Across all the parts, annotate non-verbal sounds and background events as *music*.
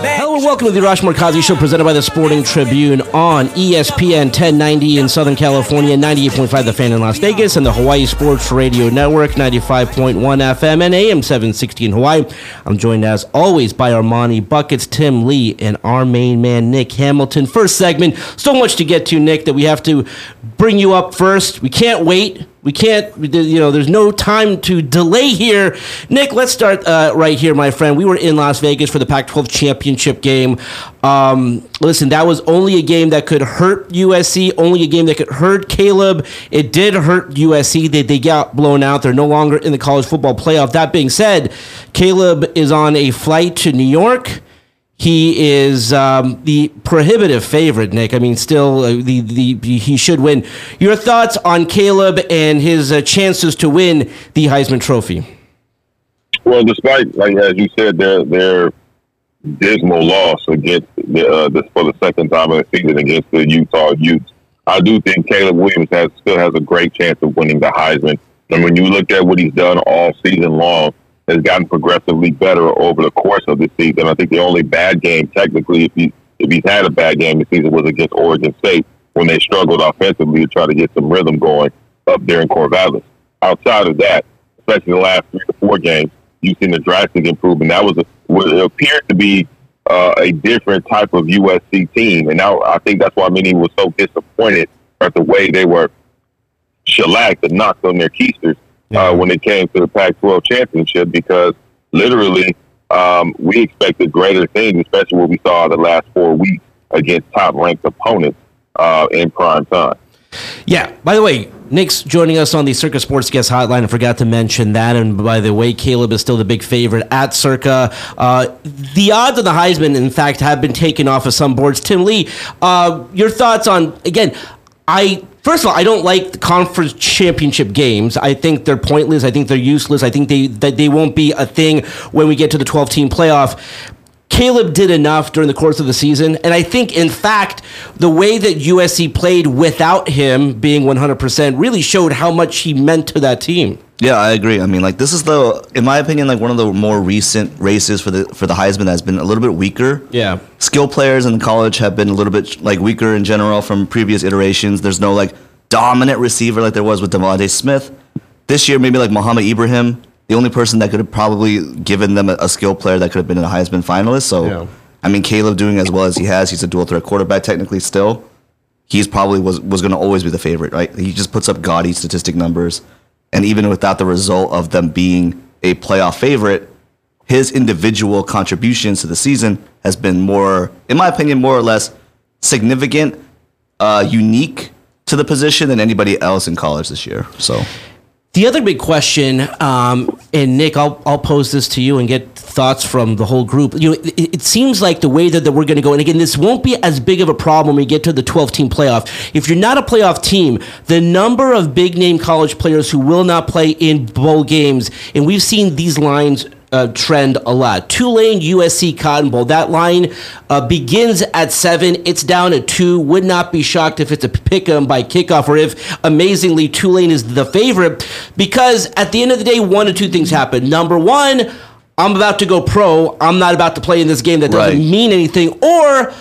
Hello and welcome to the Arash Markazi Show presented by the Sporting Tribune on ESPN 1090 in Southern California, 98.5 The Fan in Las Vegas, and the Hawaii Sports Radio Network, 95.1 FM and AM 760 in Hawaii. I'm joined as always by Armani Buckets, Tim Lee, and our main man, Nick Hamilton. First segment, so much to get to, Nick, that we have to bring you up first. We can't wait. We can't, you know, there's no time to delay here. Nick, let's start uh, right here, my friend. We were in Las Vegas for the Pac 12 championship game. Um, listen, that was only a game that could hurt USC, only a game that could hurt Caleb. It did hurt USC. They, they got blown out. They're no longer in the college football playoff. That being said, Caleb is on a flight to New York. He is um, the prohibitive favorite, Nick. I mean, still, uh, the, the he should win. Your thoughts on Caleb and his uh, chances to win the Heisman Trophy? Well, despite like as you said, their their dismal loss against the, uh, this for the second time in the season against the Utah Utes, I do think Caleb Williams has still has a great chance of winning the Heisman. And when you look at what he's done all season long, has gotten progressively better over the course of the season. I think the only bad game, technically, if he if he's had a bad game this season, was against Oregon State when they struggled offensively to try to get some rhythm going up there in Corvallis. Outside of that, especially the last three to four games, you've seen a drastic improvement. That was a, what appeared to be uh, a different type of USC team, and now I think that's why many were so disappointed at the way they were shellacked and knocked on their keisters uh, when it came to the Pac-12 championship because literally um, we expected greater things, especially what we saw the last four weeks against top-ranked opponents uh, in prime time. Yeah. By the way, Nick's joining us on the Circa Sports Guest Hotline. I forgot to mention that. And by the way, Caleb is still the big favorite at Circa. Uh, the odds of the Heisman, in fact, have been taken off of some boards. Tim Lee, uh, your thoughts on again? I first of all, I don't like the conference championship games. I think they're pointless. I think they're useless. I think they that they won't be a thing when we get to the 12 team playoff. Caleb did enough during the course of the season. And I think, in fact, the way that USC played without him being 100% really showed how much he meant to that team. Yeah, I agree. I mean, like this is the, in my opinion, like one of the more recent races for the for the Heisman that's been a little bit weaker. Yeah, skill players in college have been a little bit like weaker in general from previous iterations. There's no like dominant receiver like there was with DeVonta Smith. This year, maybe like Muhammad Ibrahim, the only person that could have probably given them a, a skill player that could have been a Heisman finalist. So, Yeah. I mean, Caleb doing as well as he has, he's a dual threat quarterback technically still. He's probably was was going to always be the favorite, right? He just puts up gaudy statistic numbers, and even without the result of them being a playoff favorite, his individual contributions to the season has been more, in my opinion, more or less significant, uh, unique to the position than anybody else in college this year. So. The other big question, um, and Nick, I'll, I'll pose this to you and get thoughts from the whole group. You know, it, it seems like the way that, that we're going to go, and again, this won't be as big of a problem when we get to the 12 team playoff. If you're not a playoff team, the number of big name college players who will not play in bowl games, and we've seen these lines uh, trend a lot. Tulane, USC, Cotton Bowl. That line uh, begins at seven. It's down at two. Would not be shocked if it's a pick 'em by kickoff, or if amazingly Tulane is the favorite, because at the end of the day, one of two things happen. Number one, I'm about to go pro. I'm not about to play in this game that doesn't Right. mean anything, or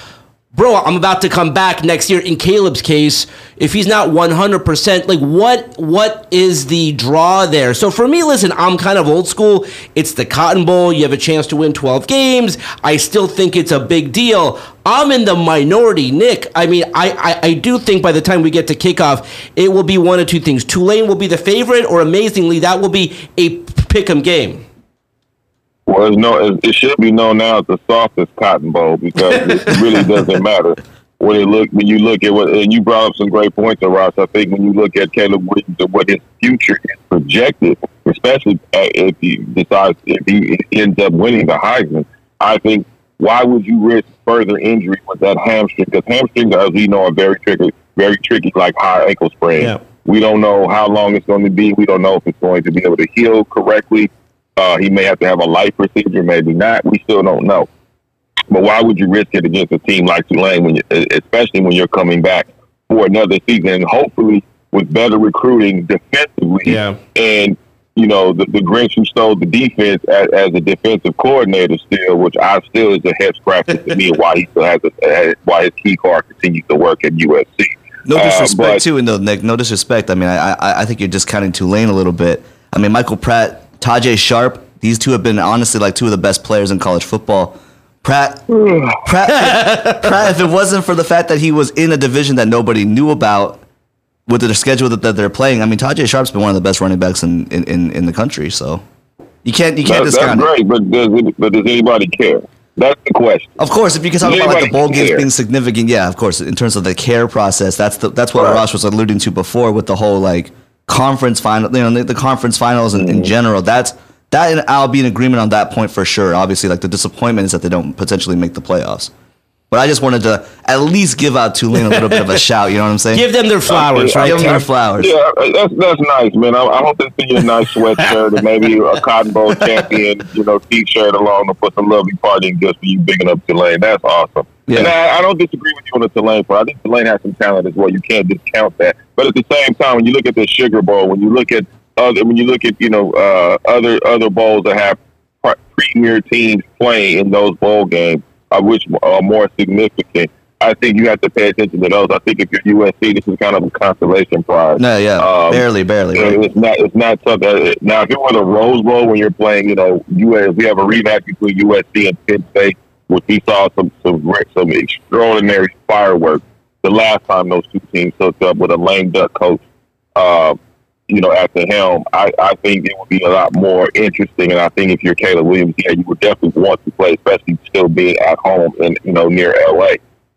bro, I'm about to come back next year. In Caleb's case, if he's not 100%, like what what is the draw there? So for me, listen, I'm kind of old school. It's the Cotton Bowl. You have a chance to win 12 games. I still think it's a big deal. I'm in the minority, Nick. I mean, I, I, I do think by the time we get to kickoff, it will be one of two things. Tulane will be the favorite, or amazingly, that will be a pick 'em game. Well, it's no, it, it should be known now as the softest Cotton Bowl because it *laughs* really doesn't matter when it look when you look at what and you brought up some great points, Ross. I think when you look at Caleb Williams and what his future is projected, especially uh, if he decides if he ends up winning the Heisman, I think why would you risk further injury with that hamstring? Because hamstrings, as we know, are very tricky, very tricky, like high ankle sprain. Yeah. We don't know how long it's going to be. We don't know if it's going to be able to heal correctly. Uh, he may have to have a life procedure, maybe not. We still don't know. But why would you risk it against a team like Tulane, when you, especially when you're coming back for another season, and hopefully with better recruiting defensively, Yeah. and you know the, the Grinch who stole the defense as, as a defensive coordinator still, which I still is a head scratcher to me, and why he still has a, why his key card continues to work at USC. No Uh, disrespect but- too, and though Nick, no disrespect. I mean, I, I I think you're discounting Tulane a little bit. I mean, Michael Pratt, Tajay Sharp, these two have been honestly like two of the best players in college football. Pratt, Pratt, *sighs* Pratt. If it wasn't for the fact that he was in a division that nobody knew about with the schedule that, that they're playing, I mean, Tajay Sharp's been one of the best running backs in, in, in, in the country. So you can't you can't That- that's discount it. great, but does it, but does anybody care? That's the question. Of course, if you can talk Does about like the bowl games being significant, yeah, of course. In terms of the care process, that's the that's what Right. Ross was alluding to before with the whole like conference final, you know, the, the conference finals in, in mm. general. That's that, and I'll be in agreement on that point for sure. Obviously, like the disappointment is that they don't potentially make the playoffs. But I just wanted to at least give out Tulane a little bit of a *laughs* shout. You know what I'm saying? Give them their flowers, Okay, right? Give them their flowers. Yeah, that's that's nice, man. I, I hope they see you a nice sweatshirt and maybe a Cotton Bowl *laughs* champion, you know, T-shirt along to put some lovely party in just for you bigging up Tulane. That's awesome. Yeah. And I, I don't disagree with you on the Tulane part. I think Tulane has some talent as well. You can't discount that. But at the same time, when you look at the Sugar Bowl, when you look at other, when you look at you know uh, other other bowls that have pre- premier teams playing in those bowl games, uh, which are more significant. I think you have to pay attention to those. I think if you're USC, this is kind of a consolation prize. No, yeah, Um, barely, barely. You know, right? It's not. It's not something. Now, if it were the Rose Bowl when you're playing, you know, US, we have a rematch between USC and Penn State, which we saw some some some extraordinary fireworks. The last time those two teams hooked up with a lame duck coach, uh, you know, at the helm, I, I think it would be a lot more interesting. And I think if you're Caleb Williams, yeah, you would definitely want to play, especially still being at home and you know near LA.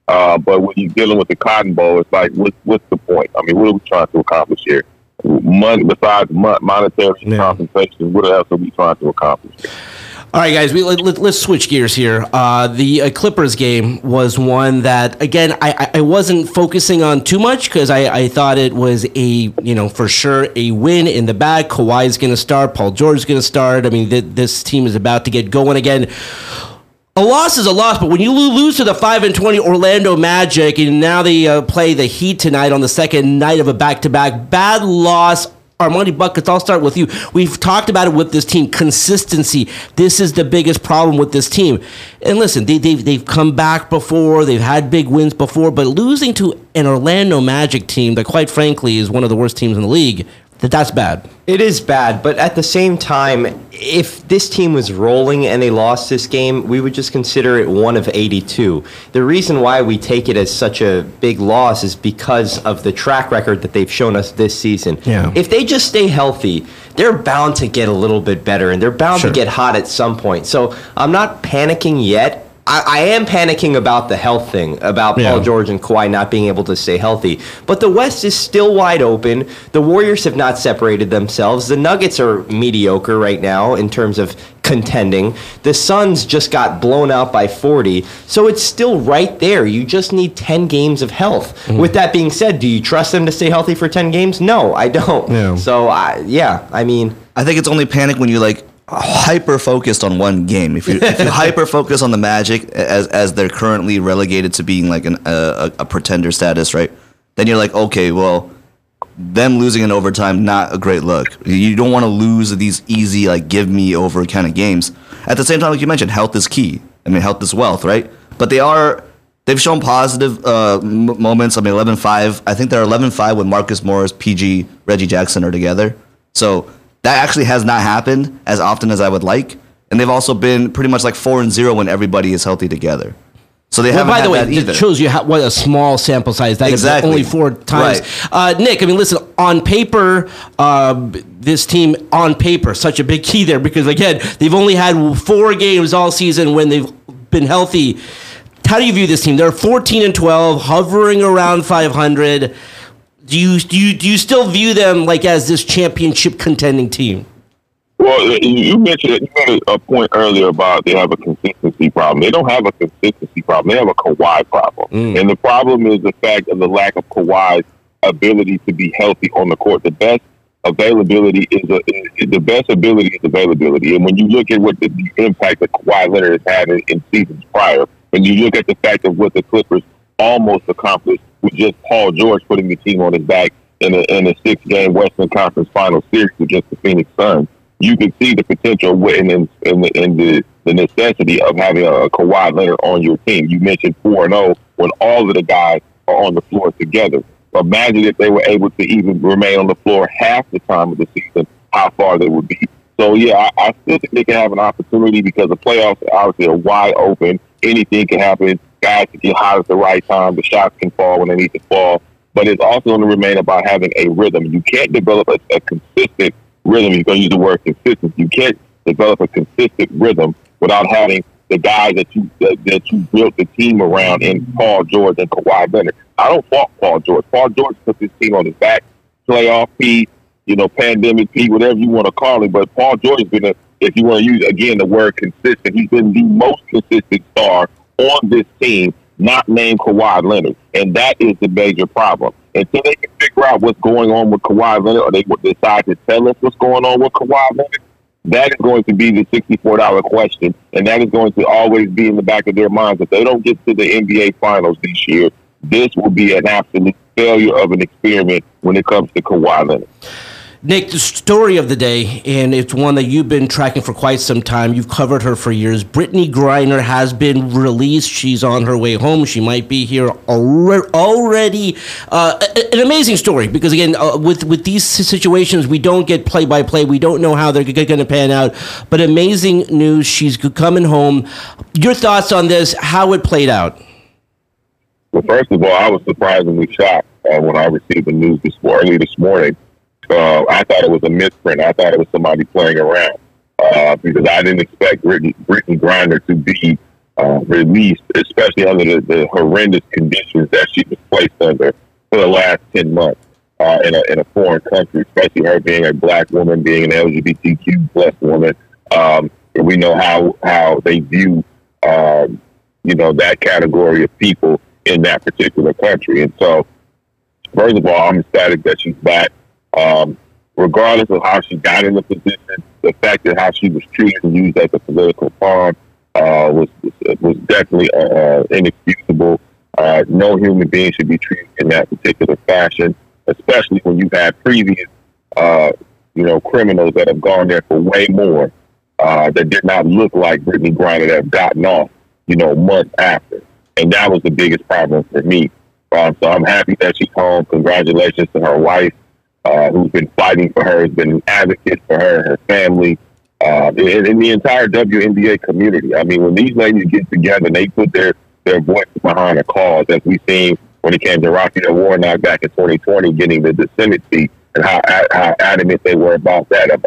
Uh, but when you're dealing with the Cotton Bowl, it's like, what's, what's the point? I mean, what are we trying to accomplish here? Money besides mon- monetary Yeah. compensation, what else are we trying to accomplish? All right, guys, we, let, us switch gears here. Uh, the uh, Clippers game was one that, again, I, I- wasn't focusing on too much because I, I thought it was a, you know, for sure a win in the bag. Kawhi's going to start. Paul George is going to start. I mean, th- this team is about to get going again. A loss is a loss, but when you lose to the five and twenty Orlando Magic, and now they uh, play the Heat tonight on the second night of a back to back, bad loss. Armani Buckets, I'll start with you. We've talked about it with this team consistency. This is the biggest problem with this team. And listen, they, they've, they've come back before, they've had big wins before, but losing to an Orlando Magic team that, quite frankly, is one of the worst teams in the league, that that's bad. It is bad, but at the same time, if this team was rolling and they lost this game, we would just consider it one of 82. The reason why we take it as such a big loss is because of the track record that they've shown us this season. Yeah. If they just stay healthy, they're bound to get a little bit better and they're bound Sure. to get hot at some point. So I'm not panicking yet. I, I am panicking about the health thing, about Yeah. Paul George and Kawhi not being able to stay healthy. But the West is still wide open. The Warriors have not separated themselves. The Nuggets are mediocre right now in terms of contending. The Suns just got blown out by 40. So it's still right there. You just need 10 games of health. Mm-hmm. With that being said, do you trust them to stay healthy for 10 games? No, I don't. Yeah. So, I, yeah, I mean, I think it's only panic when you like hyper focused on one game. If you if you *laughs* hyper focus on the Magic as as they're currently relegated to being like an, a, a pretender status, right? Then you're like, okay, well, them losing in overtime not a great look. You don't want to lose these easy like give me over kind of games. At the same time, like you mentioned, health is key. I mean, health is wealth, right? But they are. They've shown positive uh, m- moments. I mean, 11-5. I think they're 11-5 when Marcus Morris, PG, Reggie Jackson are together. So that actually has not happened as often as I would like. And they've also been pretty much like four and zero when everybody is healthy together. So they Well, haven't by the way, it shows you how, what a small sample size that is. Exactly. Only four times. Uh, Nick, I mean, listen. On paper, uh, this team on paper such a big key there because again they've only had four games all season when they've been healthy. How do you view this team? They're 14 and 12, hovering around 500. Do you do you do you still view them like as this championship contending team? Well, you- mentioned you made a point earlier about they have a consistency problem. They don't have a consistency problem. They have a Kawhi problem, mm. and the problem is the fact of the lack of Kawhi's ability to be healthy on the court. The best availability is, a, is the best ability is availability, and when you look at what the, the impact that Kawhi Leonard has had in, in seasons prior, when you look at the fact of what the Clippers almost accomplished with just Paul George putting the team on his back in a, in a six-game Western Conference Final Series against the Phoenix Suns, you can see the potential in in, in, the, in the, the necessity of having a Kawhi Leonard on your team. You mentioned four and zero when all of the guys are on the floor together. Imagine if they were able to even remain on the floor half the time of the season, how far they would be. So yeah, I, I still think they can have an opportunity because the playoffs obviously are wide open. Anything can happen. Guys can get hot at the right time. The shots can fall when they need to fall. But it's also going to remain about having a rhythm. You can't develop a, a consistent rhythm. You're going to use the word consistent. You can't develop a consistent rhythm without having the guys that you that, that you built the team around in Paul George and Kawhi Leonard. I don't fault Paul George. Paul George put this team on his back, playoff P, you know, pandemic P, whatever you want to call it. But Paul George has been a, if you want to use again the word consistent, he's been the most consistent star on this team, not named Kawhi Leonard, and that is the major problem. Until they can figure out what's going on with Kawhi Leonard, or they decide to tell us what's going on with Kawhi Leonard, that is going to be the sixty-four dollar question, and that is going to always be in the back of their minds. If they don't get to the NBA Finals this year, this will be an absolute failure of an experiment when it comes to Kawhi Leonard. Nick, the story of the day, and it's one that you've been tracking for quite some time. You've covered her for years. Brittney Griner has been released. She's on her way home. She might be here already. Uh, an amazing story because, again, uh, with with these situations, we don't get play by play. We don't know how they're going to pan out. But amazing news. She's coming home. Your thoughts on this? How it played out? Well, first of all, I was surprisingly shocked uh, when I received the news this early this morning. Uh, I thought it was a misprint. I thought it was somebody playing around uh, because I didn't expect Brittney Griner to be uh, released, especially under the, the horrendous conditions that she was placed under for the last 10 months uh, in, a, in a foreign country, especially her being a black woman, being an LGBTQ plus woman. Um, we know how, how they view, um, you know, that category of people in that particular country. And so, first of all, I'm ecstatic that she's back. Um, regardless of how she got in the position, the fact that how she was treated and used as a political pawn uh, was was definitely uh, inexcusable. Uh, no human being should be treated in that particular fashion, especially when you've had previous, uh, you know, criminals that have gone there for way more uh, that did not look like Brittney Griner that have gotten off, you know, months after, and that was the biggest problem for me. Um, so I'm happy that she's home. Congratulations to her wife uh, who's been fighting for her, has been an advocate for her, and her family, uh, and, and the entire WNBA community. I mean, when these ladies get together and they put their, their voice behind a cause, as we've seen when it came to Raphael Warnock back in 2020, getting the, the Senate seat, and how, how adamant they were about that, uh,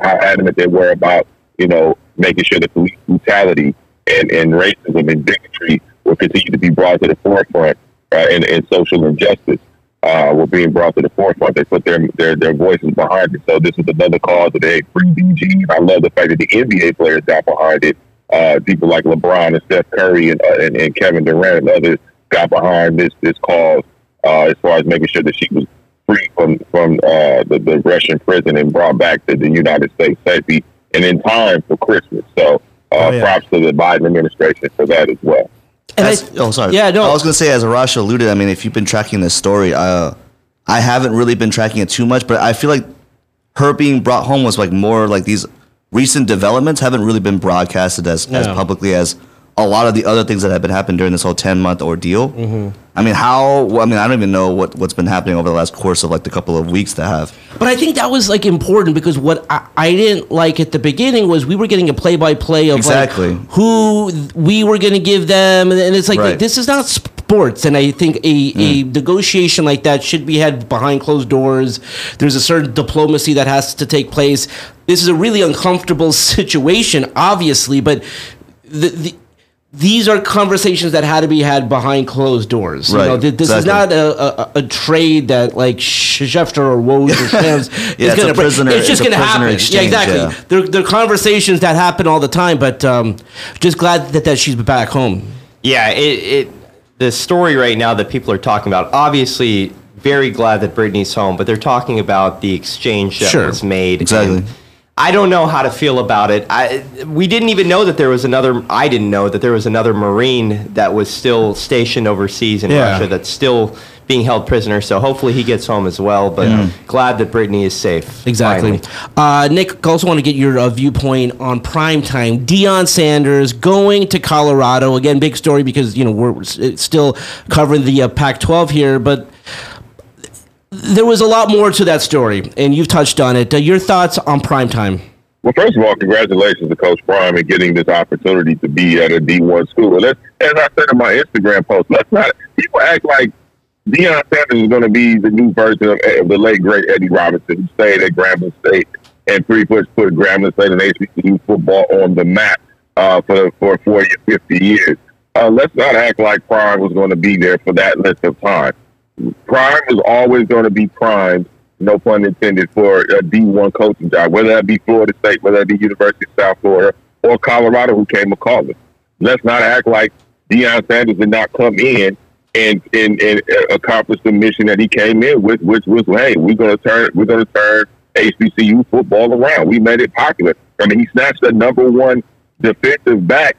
how adamant they were about, you know, making sure that police brutality and, and racism and bigotry will continue to be brought to the forefront uh, and, and social injustice uh, were being brought to the forefront. They put their their, their voices behind it. So this is another cause that they free BG. I love the fact that the NBA players got behind it. Uh, people like LeBron and Steph Curry and, uh, and, and Kevin Durant and others got behind this this cause uh, as far as making sure that she was free from from uh, the, the Russian prison and brought back to the United States safety and in time for Christmas. So uh, Oh, yeah. props to the Biden administration for that as well. And I- oh, sorry. Yeah, no. I was gonna say, as Arash alluded, I mean, if you've been tracking this story, uh, I haven't really been tracking it too much, but I feel like her being brought home was like more like these recent developments haven't really been broadcasted as, as publicly as a lot of the other things that have been happening during this whole 10 month ordeal. Mm-hmm. I mean, how, I mean, I don't even know what, what's been happening over the last course of like the couple of weeks that have. But I think that was like important because what I, I didn't like at the beginning was we were getting a play by play of Exactly. like who we were going to give them, and it's like Right. this is not sports. And I think a, a Mm. negotiation like that should be had behind closed doors. There's a certain diplomacy that has to take place. This is a really uncomfortable *laughs* situation, obviously, but the. the these are conversations that had to be had behind closed doors. You Right, know, th- this exactly. is not a, a, a trade that like Schefter or Woj or *laughs* Shams Yeah, is it's gonna- prisoner- It's just it's going to happen. exchange, yeah, exactly. yeah. They're, they're conversations that happen all the time, but um, just glad that, that she's back home. Yeah, it, it the story right now that people are talking about. Obviously, very glad that Brittney's home, but they're talking about the exchange that Sure. was made. Exactly. And I don't know how to feel about it. I we didn't even know that there was another. I didn't know that there was another Marine that was still stationed overseas in Yeah. Russia that's still being held prisoner. So hopefully he gets home as well. But glad that Brittney is safe. Exactly. Uh, Nick, I also want to get your uh, viewpoint on prime time. Deion Sanders going to Colorado again. Big story because you know we're s- still covering the uh, Pac-12 here, but there was a lot more to that story, and you've touched on it. Uh, your thoughts on prime time? Well, first of all, congratulations to Coach Prime in getting this opportunity to be at a D1 school. And as I said in my Instagram post, let's not people act like Deion Sanders is going to be the new version of, of the late great Eddie Robinson, who stayed at Grambling State and pretty much put Grambling State and HBCU football on the map uh, for for 40 or 50 years. Uh, let's not act like Prime was going to be there for that length of time. Prime is always going to be prime, no pun intended, for a D1 coaching job, whether that be Florida State, whether that be University of South Florida, or Colorado, who came a calling. Let's not act like Deion Sanders did not come in and, and, and uh, accomplish the mission that he came in with, which was, hey, we're going to turn, we're going to turn HBCU football around. We made it popular. I mean, he snatched the number one defensive back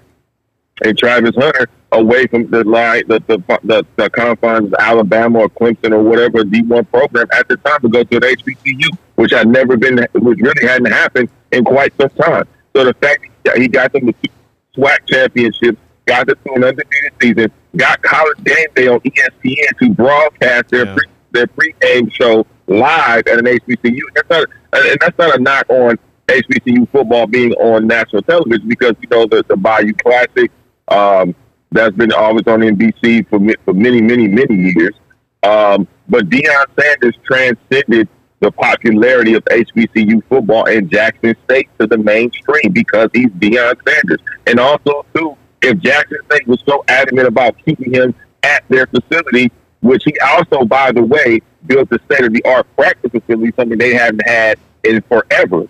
and Travis Hunter away from the line, the the, the, the confines of Alabama or Clemson or whatever D one program at the time to go to an HBCU, which had never been, which really hadn't happened in quite some time. So the fact that he got them two SWAC championships, got them to an undefeated season, got College Game Day on ESPN to broadcast their pre, their pregame show live at an HBCU. That's not, and that's not a knock on HBCU football being on national television because you know the the Bayou Classic um, that's been always on NBC for for many many many years. Um, but Deion Sanders transcended the popularity of HBCU football in Jackson State to the mainstream because he's Deion Sanders. And also, too, if Jackson State was so adamant about keeping him at their facility, which he also, by the way, built the state of the art practice facility, something they haven't had in forever,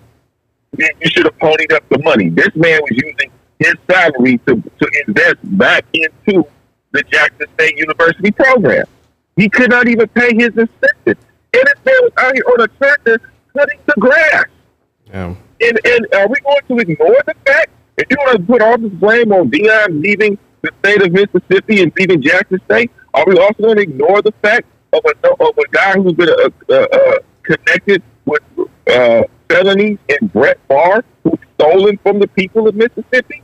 you should have ponied up the money. This man was using his salary to, to invest back into the Jackson State University program. He could not even pay his assistant. And man was out here on a tractor cutting the grass. Yeah. And, and are we going to ignore the fact if you want to put all this blame on Deion leaving the state of Mississippi and leaving Jackson State? Are we also going to ignore the fact of a of a guy who's been uh, uh, uh, connected with uh, felonies and Brett Favre, who's stolen from the people of Mississippi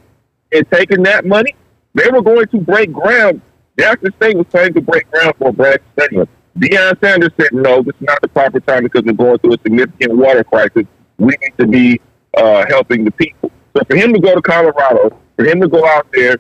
and taken that money? They were going to break ground. Jackson State was planning to break ground for Brad Stadium. Deion Sanders said, no, this is not the proper time because we're going through a significant water crisis. We need to be uh, helping the people. So for him to go to Colorado, for him to go out there,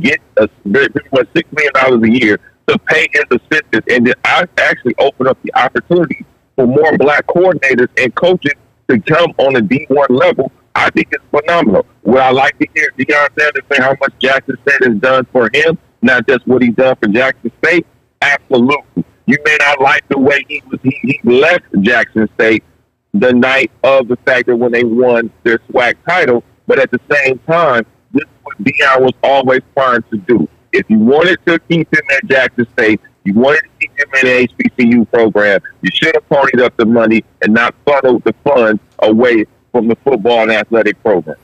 get a, pretty much $6 million a year to pay his assistants, and then I actually open up the opportunity for more black coordinators and coaches to come on the D1 level, I think it's phenomenal. Would I like to hear Deion Sanders say how much Jackson State has done for him, not just what he's done for Jackson State? Absolutely. You may not like the way he was he, he left Jackson State the night of the fact that when they won their SWAC title, but at the same time, this is what Deion was always trying to do. If you wanted to keep him at Jackson State, you wanted to keep him in the HBCU program, you should have ponied up the money and not funneled the funds away from the football and athletic program.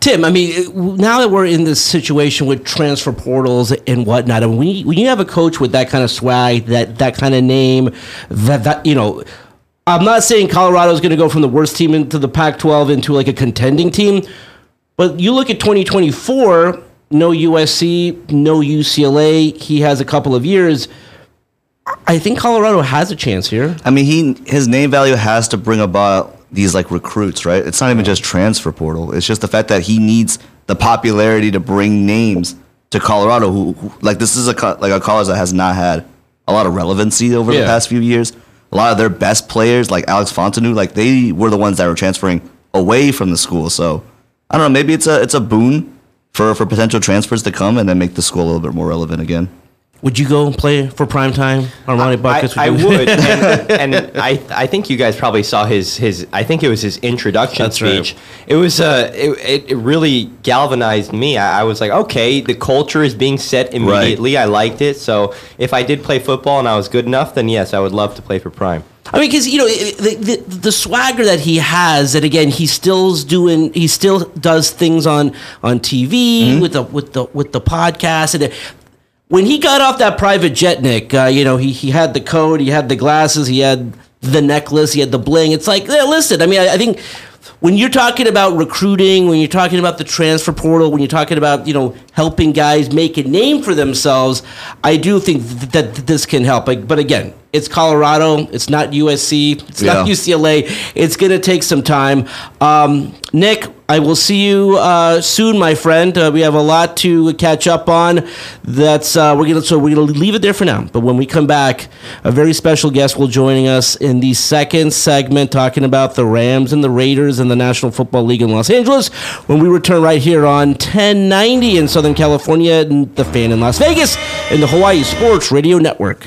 Tim, I mean, now that we're in this situation with transfer portals and whatnot, and when you, when you have a coach with that kind of swag, that that kind of name, that that you know, I'm not saying Colorado is going to go from the worst team into the Pac-12 into like a contending team, but you look at 2024, no USC, no UCLA. He has a couple of years. I think Colorado has a chance here. I mean, he his name value has to bring about these like recruits, right? It's not even just transfer portal. It's just the fact that he needs the popularity to bring names to Colorado. Who, who like this is a like a college that has not had a lot of relevancy over Yeah. the past few years. A lot of their best players, like Alex Fontenot, like they were the ones that were transferring away from the school. So I don't know. Maybe it's a it's a boon for for potential transfers to come and then make the school a little bit more relevant again. Would you go play for prime time, Armani Buckets? I, I you- would, and, *laughs* and I I think you guys probably saw his his. I think it was his introduction That's right. speech. It was uh, it, it- really galvanized me. I, I was like, okay, the culture is being set immediately. I liked it. So if I did play football and I was good enough, then yes, I would love to play for Prime. I mean, because you know the, the the swagger that he has, and again, he still's doing, he still does things on on TV with the with the with the podcast, and when he got off that private jet, Nick, uh, you know, he he had the coat, he had the glasses, he had the necklace, he had the bling. It's like, yeah, listen, I mean, I, I think when you're talking about recruiting, when you're talking about the transfer portal, when you're talking about you know helping guys make a name for themselves, I do think th- that this can help. But again, it's Colorado, it's not USC, it's not UCLA. It's going to take some time. Um, Nick, I will see you uh, soon, my friend. Uh, we have a lot to catch up on. That's uh, we're gonna so we're gonna leave it there for now. But when we come back, a very special guest will joining us in the second segment, talking about the Rams and the Raiders and the National Football League in Los Angeles. When we return right here on 1090 in Southern California, and the Fan in Las Vegas, and the Hawaii Sports Radio Network.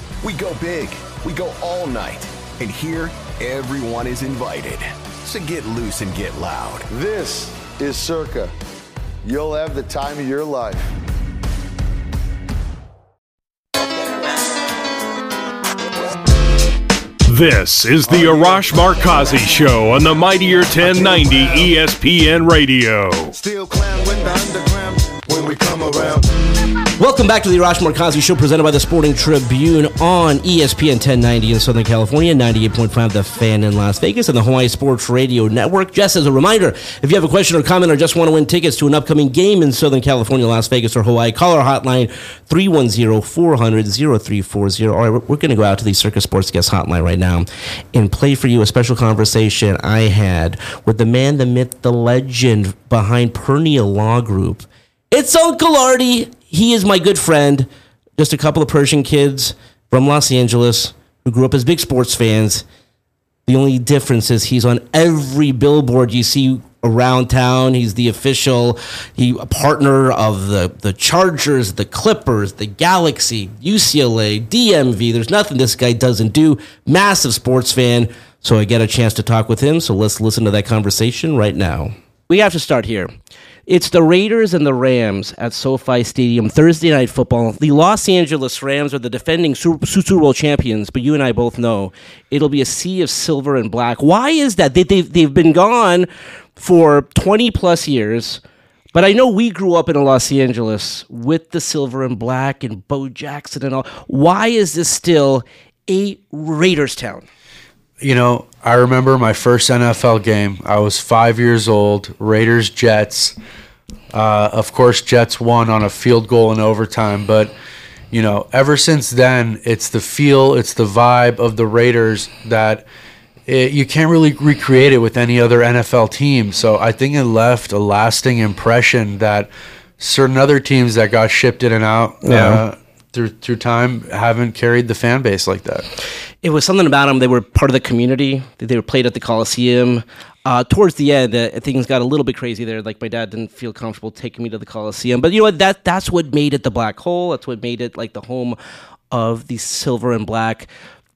We go big, we go all night, and here, everyone is invited. So get loose and get loud. This is Circa. You'll have the time of your life. This is the Arash Markazi Show on the Mightier 1090 ESPN Radio. Still clown with the underground when we come around. Welcome back to the Arash Markazi Show, presented by the Sporting Tribune on ESPN 1090 in Southern California, 98.5 The Fan in Las Vegas, and the Hawaii Sports Radio Network. Just as a reminder, if you have a question or comment or just want to win tickets to an upcoming game in Southern California, Las Vegas, or Hawaii, call our hotline 310-400-0340. All right, we're, we're going to go out to the Circa Sports Guest Hotline right now and play for you a special conversation I had with the man, the myth, the legend behind Pernia Law Group. It's Uncle Artie. He is my good friend. Just a couple of Persian kids from Los Angeles who grew up as big sports fans. The only difference is he's on every billboard you see around town. He's the official he a partner of the the Chargers, the Clippers, the Galaxy, UCLA, DMV. There's nothing this guy doesn't do. Massive sports fan. So I get a chance to talk with him. So let's listen to that conversation right now. We have to start here. It's the Raiders and the Rams at SoFi Stadium Thursday night football. The Los Angeles Rams are the defending Super, Bowl champions, but you and I both know it'll be a sea of silver and black. Why is that? They, they've, they've been gone for 20 plus years, but I know we grew up in Los Angeles with the silver and black and Bo Jackson and all. Why is this still a Raiders town? You know, I remember my first NFL game. I was five years old. Raiders Jets. Uh, of course, Jets won on a field goal in overtime. But you know, ever since then, it's the feel, it's the vibe of the Raiders that it, you can't really recreate it with any other NFL team. So I think it left a lasting impression that certain other teams that got shipped in and out. Yeah. Uh, through, through time, haven't carried the fan base like that. it was something about them. They were part of the community. They were played at the Coliseum. Uh, towards the end, uh, things got a little bit crazy there. Like my dad didn't feel comfortable taking me to the Coliseum, but you know what? That that's what made it the black hole. That's what made it like the home of the silver and black.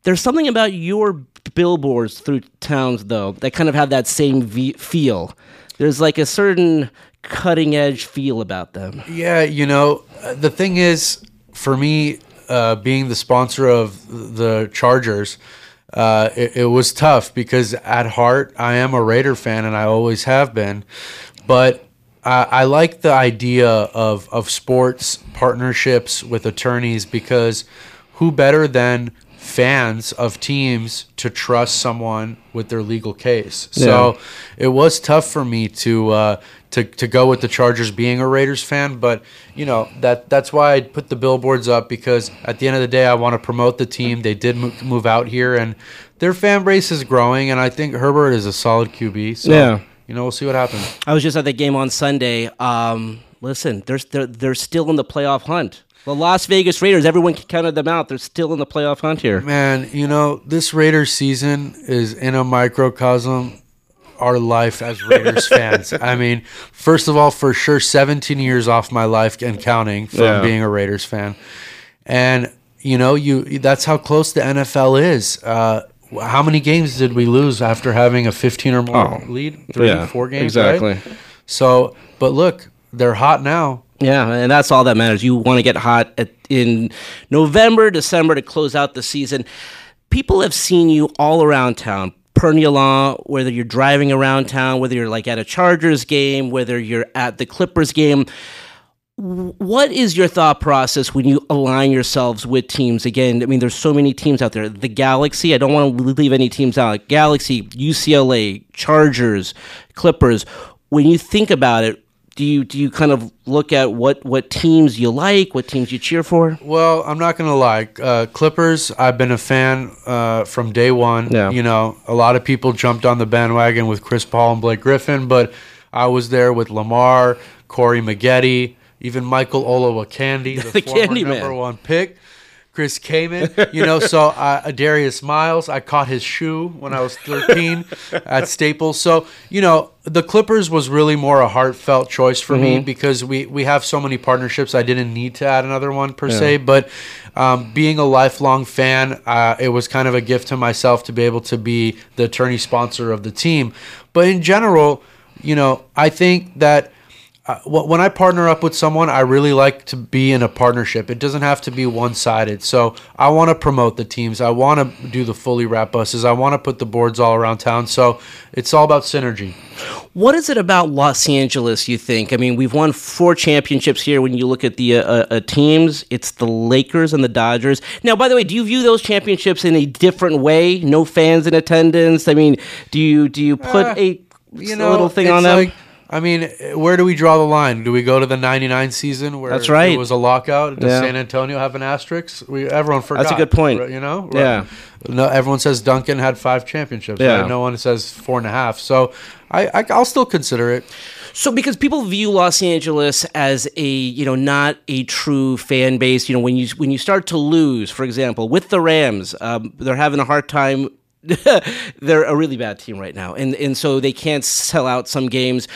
There's something about your billboards through towns though that kind of have that same v- feel. There's like a certain cutting edge feel about them. Yeah, you know, the thing is, for me, uh, being the sponsor of the Chargers, uh, it, it was tough because at heart, I am a Raider fan and I always have been. But I, like the idea of, of sports partnerships with attorneys because who better than fans of teams to trust someone with their legal case. So it was tough for me to uh, to to go with the Chargers being a Raiders fan, but you know that that's why I put the billboards up because at the end of the day I want to promote the team. They did move, move out here and their fan base is growing and I think Herbert is a solid QB. So Yeah. you know, we'll see what happens. I was just at the game on Sunday. Um, listen, they're, they're they're still in the playoff hunt. The Las Vegas Raiders, everyone counted them out. They're still in the playoff hunt here. Man, you know, this Raiders season is in a microcosm our life as Raiders *laughs* fans. I mean, first of all, for sure 17 years off my life and counting from Yeah. being a Raiders fan. And you know, you that's how close the NFL is. Uh how many games did we lose after having a 15 or more Oh, lead? Three, yeah, four games, exactly. right? So, but look, they're hot now. Yeah, and that's all that matters. You want to get hot at, in November, December to close out the season. People have seen you all around town. Pernia Law, whether you're driving around town, whether you're like at a Chargers game, whether you're at the Clippers game. What is your thought process when you align yourselves with teams? Again, I mean, there's so many teams out there. The Galaxy, I don't want to leave any teams out. Galaxy, UCLA, Chargers, Clippers. When you think about it, do you do you kind of look at what what teams you like, what teams you cheer for? Well, I'm not gonna lie. Uh, Clippers, I've been a fan uh, from day one. Yeah. You know, a lot of people jumped on the bandwagon with Chris Paul and Blake Griffin, but I was there with Lamar, Corey Maggette, even Michael Olowokandi, *laughs* the, The former Candy number Man. one pick. Chris Kaman, you know, so *laughs* uh, Darius Miles, I caught his shoe when I was 13 at Staples. So, you know, the Clippers was really more a heartfelt choice for me Mhm. because we, we have so many partnerships. I didn't need to add another one per Yeah. se, but um, being a lifelong fan, uh, it was kind of a gift to myself to be able to be the attorney sponsor of the team. But in general, you know, I think that uh, when I partner up with someone, I really like to be in a partnership. It doesn't have to be one sided. So I want to promote the teams. I want to do the fully wrap buses. I want to put the boards all around town. So it's all about synergy. What is it about Los Angeles? You think? I mean, we've won four championships here. When you look at the uh, uh, teams, it's the Lakers and the Dodgers. Now, by the way, do you view those championships in a different way? No fans in attendance. I mean, do you do you put Uh, a You know, little thing on them? like- I mean, where do we draw the line? Do we go to the '99 season where That's right. it was a lockout? Does Yeah. San Antonio have an asterisk? We everyone forgot. That's a good point. You know, Yeah. No, everyone says Duncan had five championships. Yeah. Right? No one says four and a half. So I, I I'll still consider it. So because people view Los Angeles as a you know not a true fan base, you know when you when you start to lose, for example, with the Rams, um, they're having a hard time. *laughs* they're a really bad team right now, and and so they can't sell out some games.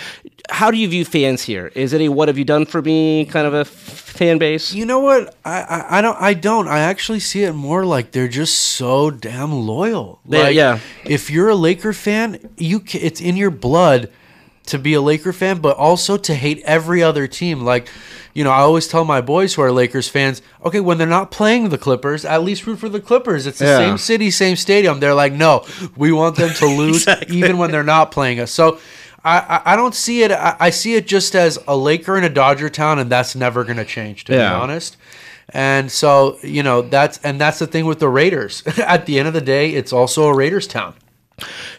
How do you view fans here? Is it a what have you done for me kind of a f- fan base? You know what? I, I I don't I don't. I actually see it more like they're just so damn loyal. Like, yeah. If you're a Laker fan, you it's in your blood to be a Laker fan, but also to hate every other team. Like, you know, I always tell my boys who are Lakers fans, okay, when they're not playing the Clippers, at least root for the Clippers. It's the Yeah. same city, same stadium. They're like, no, we want them to *laughs* lose even when they're not playing us. So. I, I- don't see it. I, I see it just as a Laker in a Dodger town, and that's never going to change. To Yeah. be honest, and so you know that's and that's the thing with the Raiders. *laughs* At the end of the day, it's also a Raiders town.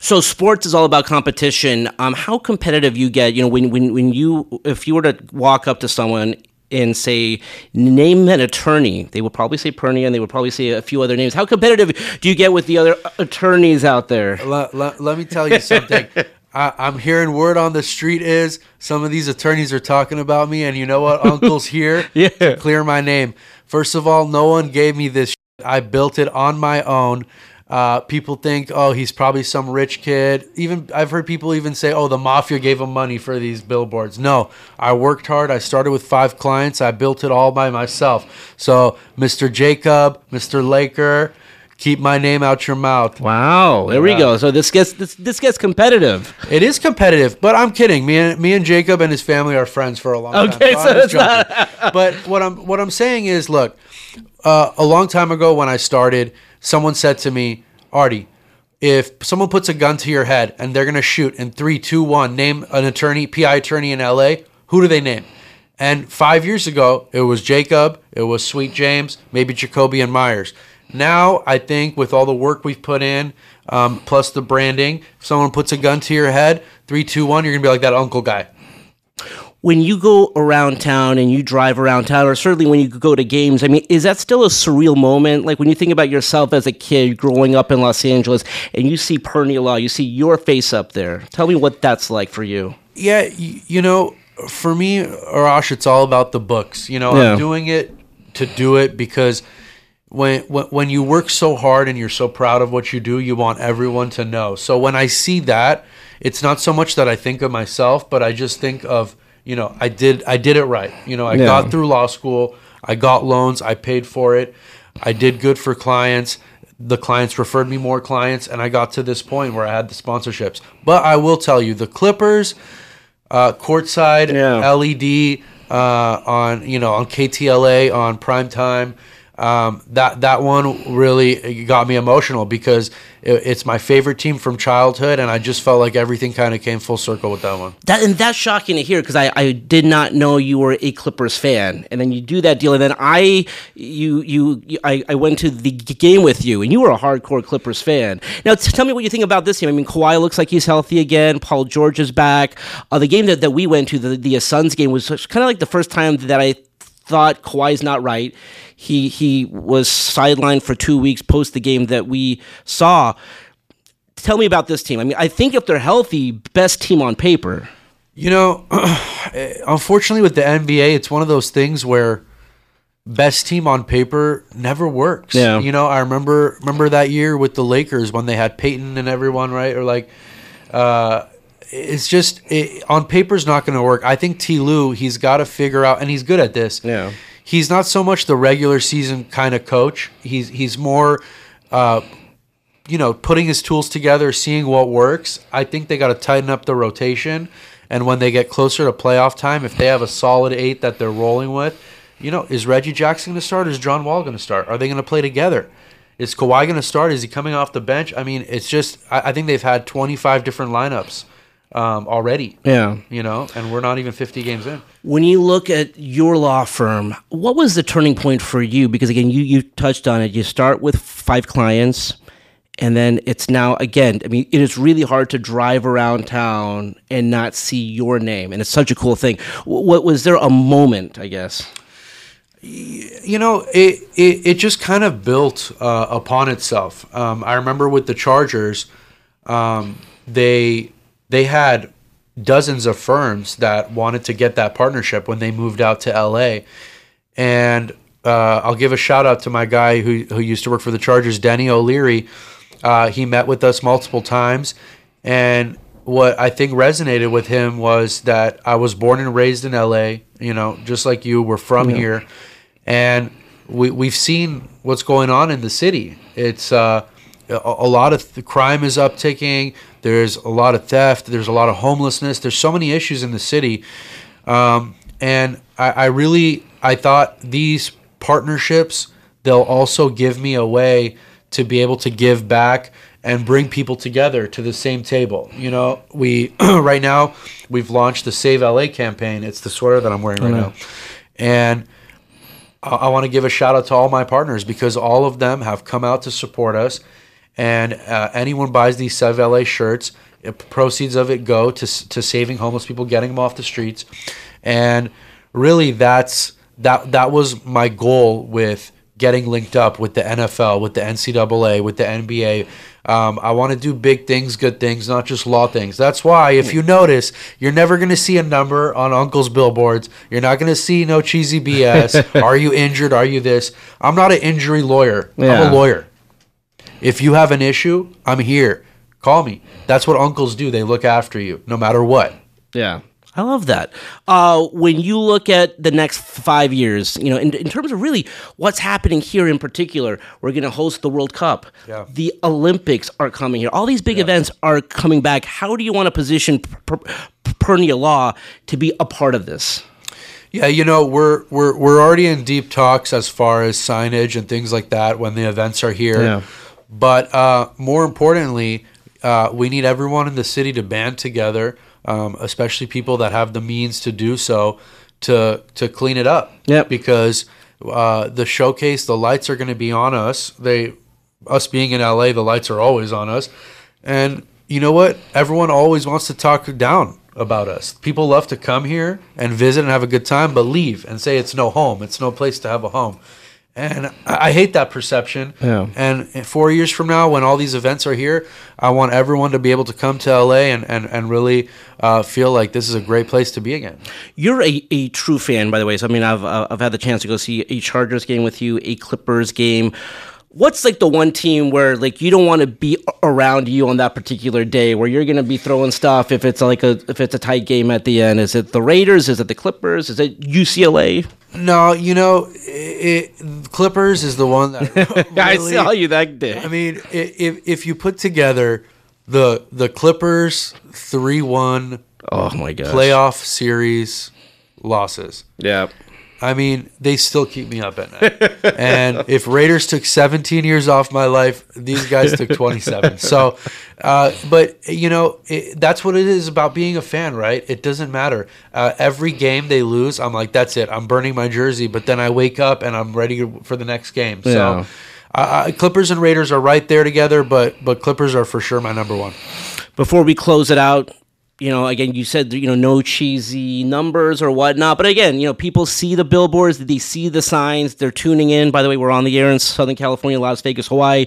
So sports is all about competition. Um, how competitive you get? You know, when when when you if you were to walk up to someone and say name an attorney, they would probably say Pernia, and they would probably say a few other names. How competitive do you get with the other attorneys out there? Let, let, let me tell you something. *laughs* I, I'm hearing word on the street is some of these attorneys are talking about me, and you know what? Uncle's here *laughs* Yeah. to clear my name. First of all, no one gave me this. shit. I built it on my own. Uh, people think, oh, he's probably some rich kid. Even I've heard people even say, oh, the mafia gave him money for these billboards. No, I worked hard. I started with five clients. I built it all by myself. So, Mr. Jacob, Mr. Laker, keep my name out your mouth. Wow, there we go. So this gets this, this gets competitive. It is competitive, but I'm kidding. Me and me and Jacob and his family are friends for a long time. Okay, so it's not- but what I'm what I'm saying is, look, uh, a long time ago when I started, someone said to me, Artie, if someone puts a gun to your head and they're gonna shoot in three, two, one, name an attorney, PI attorney in LA. Who do they name? And five years ago, it was Jacob, it was Sweet James, maybe Jacoby and Meyers. Now, I think with all the work we've put in, um, plus the branding, if someone puts a gun to your head, three, two, one, you're gonna be like that uncle guy. When you go around town and you drive around town, or certainly when you go to games, I mean, is that still a surreal moment? Like when you think about yourself as a kid growing up in Los Angeles and you see Pernia Law, you see your face up there. Tell me what that's like for you. Yeah, you know, for me, Arash, it's all about the books. You know, Yeah. I'm doing it to do it because when, when when you work so hard and you're so proud of what you do, you want everyone to know. So when I see that, it's not so much that I think of myself, but I just think of you know, I did I did it right. You know, I Yeah. got through law school, I got loans, I paid for it, I did good for clients. The clients referred me more clients, and I got to this point where I had the sponsorships. But I will tell you, the Clippers, uh, courtside LED uh, on you know on KTLA on prime time. Um, that that one really got me emotional because it, it's my favorite team from childhood, and I just felt like everything kind of came full circle with that one. That and that's shocking to hear because I, I did not know you were a Clippers fan, and then you do that deal, and then I you you, I, I went to the game with you, and you were a hardcore Clippers fan. Now t- tell me what you think about this team. I mean, Kawhi looks like he's healthy again. Paul George is back. Uh, the game that, that we went to, the the Suns game, was kind of like the first time that I thought Kawhi's not right. He he was sidelined for two weeks post the game that we saw. Tell me about this team. I mean, I think if they're healthy, best team on paper. You know, *clears throat* unfortunately, with the NBA, it's one of those things where best team on paper never works. Yeah. You know, I remember remember that year with the Lakers when they had Payton and everyone, right? Or like, uh, it's just it, on paper's not going to work. I think T. Lue, he's got to figure out, and he's good at this. Yeah. He's not so much the regular season kind of coach. He's he's more. Uh, you know, putting his tools together, seeing what works. I think they got to tighten up the rotation. And when they get closer to playoff time, if they have a solid eight that they're rolling with, you know, is Reggie Jackson going to start? Is John Wall going to start? Are they going to play together? Is Kawhi going to start? Is he coming off the bench? I mean, it's just, I, I think they've had 25 different lineups um, already. Yeah. You know, and we're not even 50 games in. When you look at your law firm, what was the turning point for you? Because again, you you touched on it. You start with five clients, and then it's now again. I mean, it is really hard to drive around town and not see your name, and it's such a cool thing. What was there a moment? I guess. you know, it it, it just kind of built uh, upon itself. Um, I remember with the Chargers, um, they they had dozens of firms that wanted to get that partnership when they moved out to LA, and uh, I'll give a shout out to my guy who who used to work for the Chargers, Denny O'Leary. Uh, he met with us multiple times, and what I think resonated with him was that I was born and raised in LA. You know, just like you, we're from Yeah. here, and we we've seen what's going on in the city. It's uh, a, a lot of th- crime is upticking. There's a lot of theft. There's a lot of homelessness. There's so many issues in the city, um, and I, I really I thought these partnerships they'll also give me a way to be able to give back and bring people together to the same table. You know, we *clears throat* right now we've launched the Save LA campaign. It's the sweater that I'm wearing right now, and I, I want to give a shout out to all my partners because all of them have come out to support us. And uh, anyone buys these Save LA shirts, uh, proceeds of it go to to saving homeless people, getting them off the streets, and really that's that that was my goal with getting linked up with the NFL, with the NCAA, with the NBA. Um, I want to do big things, good things, not just law things. That's why, if you notice, you're never going to see a number on Uncle's billboards. You're not going to see no cheesy BS. *laughs* Are you injured? Are you this? I'm not an injury lawyer. I'm a lawyer. If you have an issue, I'm here. Call me. That's what uncles do. They look after you, no matter what. Yeah. I love that. Uh, when you look at the next five years, you know, in, in terms of really what's happening here in particular, we're going to host the World Cup. Yeah. The Olympics are coming here. All these big events are coming back. How do you want to position per- per- Pernia Law to be a part of this? Yeah, you know, we're we're we're already in deep talks as far as signage and things like that when the events are here. Yeah. But uh, more importantly, uh, we need everyone in the city to band together, um, especially people that have the means to do so, to to clean it up. Yep. Because uh, the showcase, the lights are going to be on us. They, us being in LA, the lights are always on us, and you know what? Everyone always wants to talk down about us. People love to come here and visit and have a good time, but leave and say it's no home. It's no place to have a home. And I I hate that perception. Yeah. And four years from now, when all these events are here, I want everyone to be able to come to LA and, and, and really uh, feel like this is a great place to be again. You're a, a true fan, by the way. So I mean, I've uh, I've had the chance to go see a Chargers game with you, a Clippers game. What's like the one team where like you don't want to be around you on that particular day, where you're gonna be throwing stuff if it's like a if it's a tight game at the end? Is it the Raiders? Is it the Clippers? Is it UCLA? No, you know, it, it, Clippers is the one that *laughs* I saw you that day. I mean, if if you put together the the Clippers three one Oh my god playoff series losses, Yeah. I mean, they still keep me up at night. and if Raiders took 17 years off my life, these guys took 27. So, uh, but you know, it, that's what it is about being a fan, right? It doesn't matter. Uh, every game they lose, I'm like, that's it. I'm burning my jersey. But then I wake up and I'm ready for the next game. So, uh, uh, Clippers and Raiders are right there together, but but Clippers are for sure my number one. before we close it out, you know, again, you said you know no cheesy numbers or whatnot, but again, you know, people see the billboards, they see the signs, they're tuning in. By the way, we're on the air in Southern California, Las Vegas, Hawaii.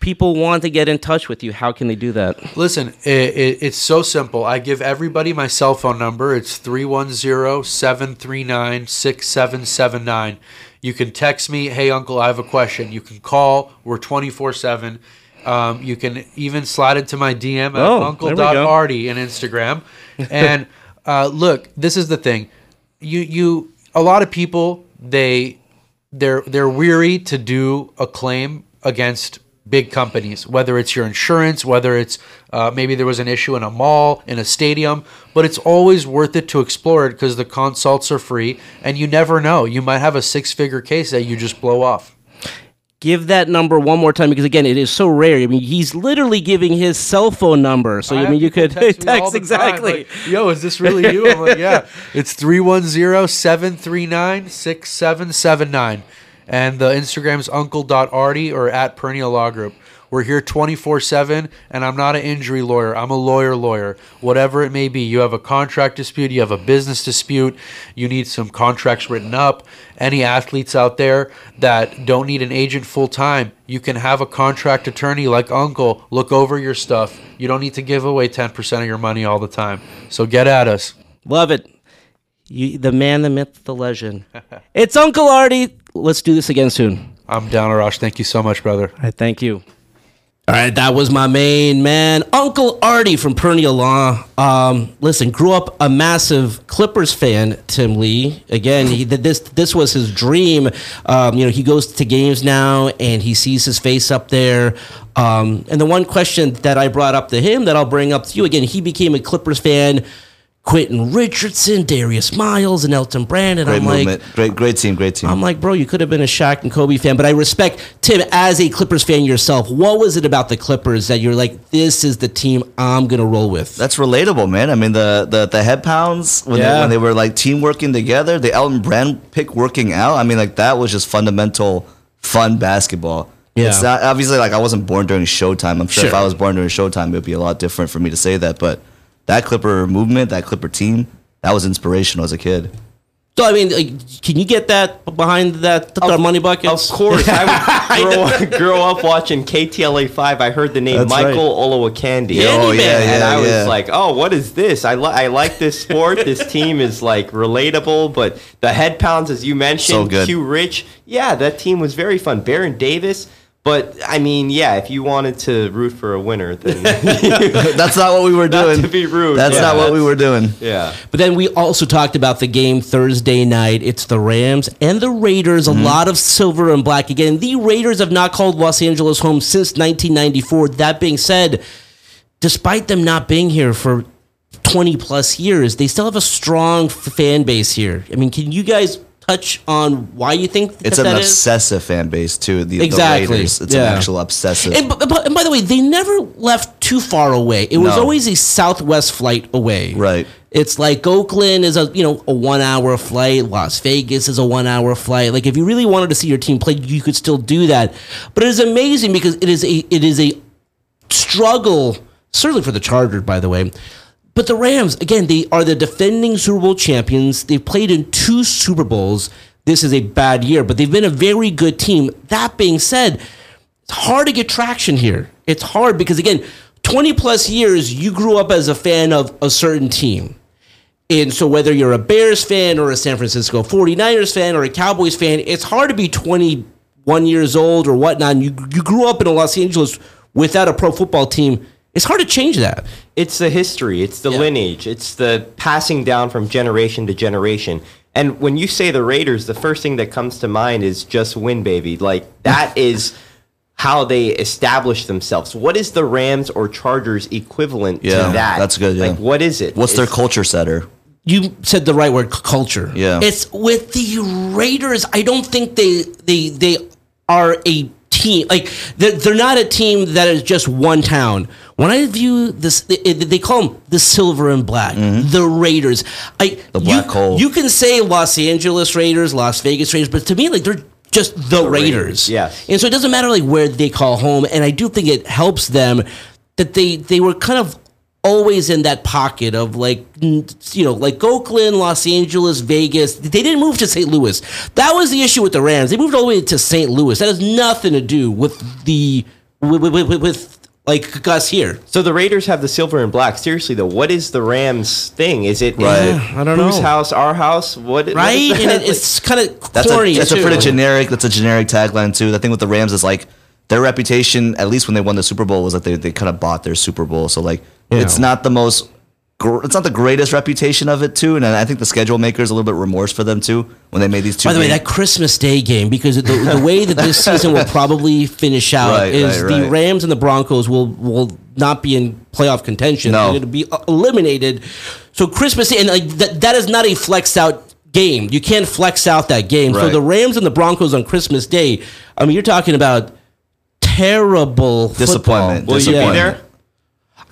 People want to get in touch with you. How can they do that? Listen, it, it, it's so simple. I give everybody my cell phone number. It's 310 739 6779. You can text me, hey, uncle, I have a question. You can call. We're 24 7. Um, you can even slide it to my DM at Oh, uncle.arty on Instagram. And *laughs* uh, look, this is the thing. You, you, a lot of people, they, they're they're weary to do a claim against big companies, whether it's your insurance, whether it's uh, maybe there was an issue in a mall, in a stadium, but it's always worth it to explore it because the consults are free, and you never know. You might have a six-figure case that you just blow off. Give that number one more time because again, it is so rare. I mean, he's literally giving his cell phone number, so I, have mean, you could text *laughs* text, me all the time, exactly. like, Yo, is this really you? I'm like, yeah. *laughs* It's 310-739-6779. And the Instagram's uncle.arty or at Pernia Law Group. We're here 24-7, and I'm not an injury lawyer. I'm a lawyer lawyer. Whatever it may be. You have a contract dispute, you have a business dispute, you need some contracts written up. Any athletes out there that don't need an agent full-time, you can have a contract attorney like Uncle look over your stuff. You don't need to give away 10% of your money all the time. So get at us. Love it. You, the man, the myth, the legend. *laughs* it's Uncle Artie. Let's do this again soon. I'm down, Arash. Thank you so much, brother. Right, thank you. All right, that was my main man, Uncle Artie from Pernia Law. Um, listen, grew up a massive Clippers fan. Tim Lee. Again, he, this this was his dream. Um, you know, he goes to games now and he sees his face up there. Um, and the one question that I brought up to him that I'll bring up to you again, he became a Clippers fan. Quentin Richardson, Darius Miles, and Elton Brand, and Great I'm like, movement. great, great team. Great team. I'm like, bro, you could have been a Shaq and Kobe fan, but I respect Tim as a Clippers fan yourself. What was it about the Clippers that you're like, this is the team I'm gonna roll with? That's relatable, man. I mean, the the, the head pounds when, Yeah. they, when they were like team working together, the Elton Brand pick working out. I mean, like that was just fundamental fun basketball. Yeah. It's not obviously like I wasn't born during Showtime. I'm sure, if I was born during Showtime, it would be a lot different for me to say that. But that Clipper movement, that Clipper team, that was inspirational as a kid. So I mean, like, can you get that behind that the money buckets? Of course, I would *laughs* grow, grow up watching KTLA five. I heard the name That's right. Michael Olowokandi. Oh, yeah, and yeah, I was like, "Oh, what is this? I li- I like this sport. this team is like relatable." But the head pounds, as you mentioned, So good. Q Rich, yeah, that team was very fun. Baron Davis, But I mean, yeah, if you wanted to root for a winner, then *laughs* *laughs* That's not what we were doing. Not doing. to be rude, That's yeah, not what we were doing. yeah. But then we also talked about the game Thursday night. It's the Rams and the Raiders. A mm-hmm. lot of silver and black again. The Raiders have not called Los Angeles home since 1994. That being said, despite them not being here for 20 plus years, they still have a strong fan base here. I mean, can you guys touch on why you think It's that an that is? obsessive fan base too. The, Exactly, the Raiders. It's yeah. an actual obsessive. And, and by the way, they never left too far away. It was No. always a southwest flight away. Right. It's like Oakland is a you know a one hour flight. Las Vegas is a one hour flight. Like if you really wanted to see your team play, you could still do that. But it is amazing because it is a it is a struggle, certainly for the Chargers, by the way. But the Rams, again, they are the defending Super Bowl champions. They've played in two Super Bowls. This is a bad year, but they've been a very good team. That being said, it's hard to get traction here. It's hard because, again, 20 plus years, you grew up as a fan of a certain team. And so, whether you're a Bears fan or a San Francisco 49ers fan or a Cowboys fan, it's hard to be 21 years old or whatnot. And you, you grew up in Los Angeles without a pro football team. It's hard to change that. It's the history, it's the lineage, it's the passing down from generation to generation. And when you say the Raiders, the first thing that comes to mind is just win, baby. Like that *laughs* is how they establish themselves. What is the Rams or Chargers equivalent yeah, to that? that's good. Yeah. Like what is it? What's their culture setter? You said the right word, culture. Yeah. It's with the Raiders. I don't think they they they are a team. Like they're, they're not a team that is just one town. When I view this, they, they call them the silver and black, the Raiders. I Mm-hmm. The black you, hole. You can say Los Angeles Raiders, Las Vegas Raiders, but to me, like they're just the, Raiders. Raiders, yes. And so it doesn't matter like where they call home. And I do think it helps them that they they were kind of always in that pocket of like you know like Oakland, Los Angeles, Vegas. They didn't move to St. Louis. That was the issue with the Rams. They moved all the way to St. Louis. That has nothing to do with the with, with, with like Gus here. So the Raiders have the silver and black. Seriously though, what is the Rams thing? Is it Right. I don't whose know. house, our house? What? what is Right, that? and it, it's kind of *laughs* That's a corny. that's a pretty generic. That's a generic tagline too. The thing with the Rams is like their reputation, at least when they won the Super Bowl, was that they, they kind of bought their Super Bowl. So like it's not the most. Gr- It's not the greatest reputation of it too, and I think the schedule makers a little bit remorse for them too when they made these two. By the way, that Christmas Day game, because the, the way that this *laughs* season will probably finish out Right, is right, the. Rams and the Broncos will will not be in playoff contention. No. It'll be eliminated. So Christmas Day, and like that, that is not a flex out game. You can't flex out that game. So the Rams and the Broncos on Christmas Day, I mean, you're talking about terrible Disappointment. football. Will you be there?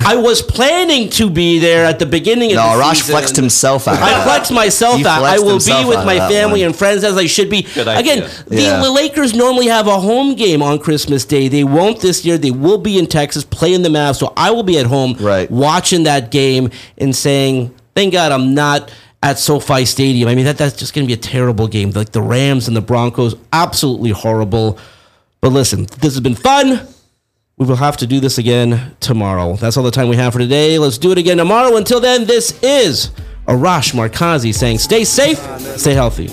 I was planning to be there at the beginning of no, the Rosh season. flexed himself out. I flex myself He out. I will be with my family one. and friends as I should be. Good Again, the Yeah. Lakers normally have a home game on Christmas Day. They won't this year. They will be in Texas playing the Mavs. So I will be at home Right. watching that game and saying, thank God I'm not at SoFi Stadium. I mean, that, that's just going to be a terrible game. Like the Rams and the Broncos, absolutely horrible. But listen, this has been fun. We will have to do this again tomorrow. That's all the time we have for today. Let's do it again tomorrow. Until then, this is Arash Markazi saying stay safe, stay healthy.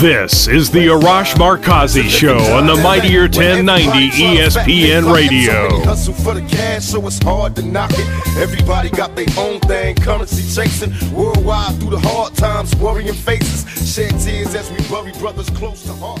This is the Arash Markazi Show on the Mighty 1090 ESPN Radio. Hustle for the cash, so it's hard to knock it. Everybody got their own thing, currency chasing. Worldwide through the hard times, worrying faces. Shed tears as we bury brothers close to heart.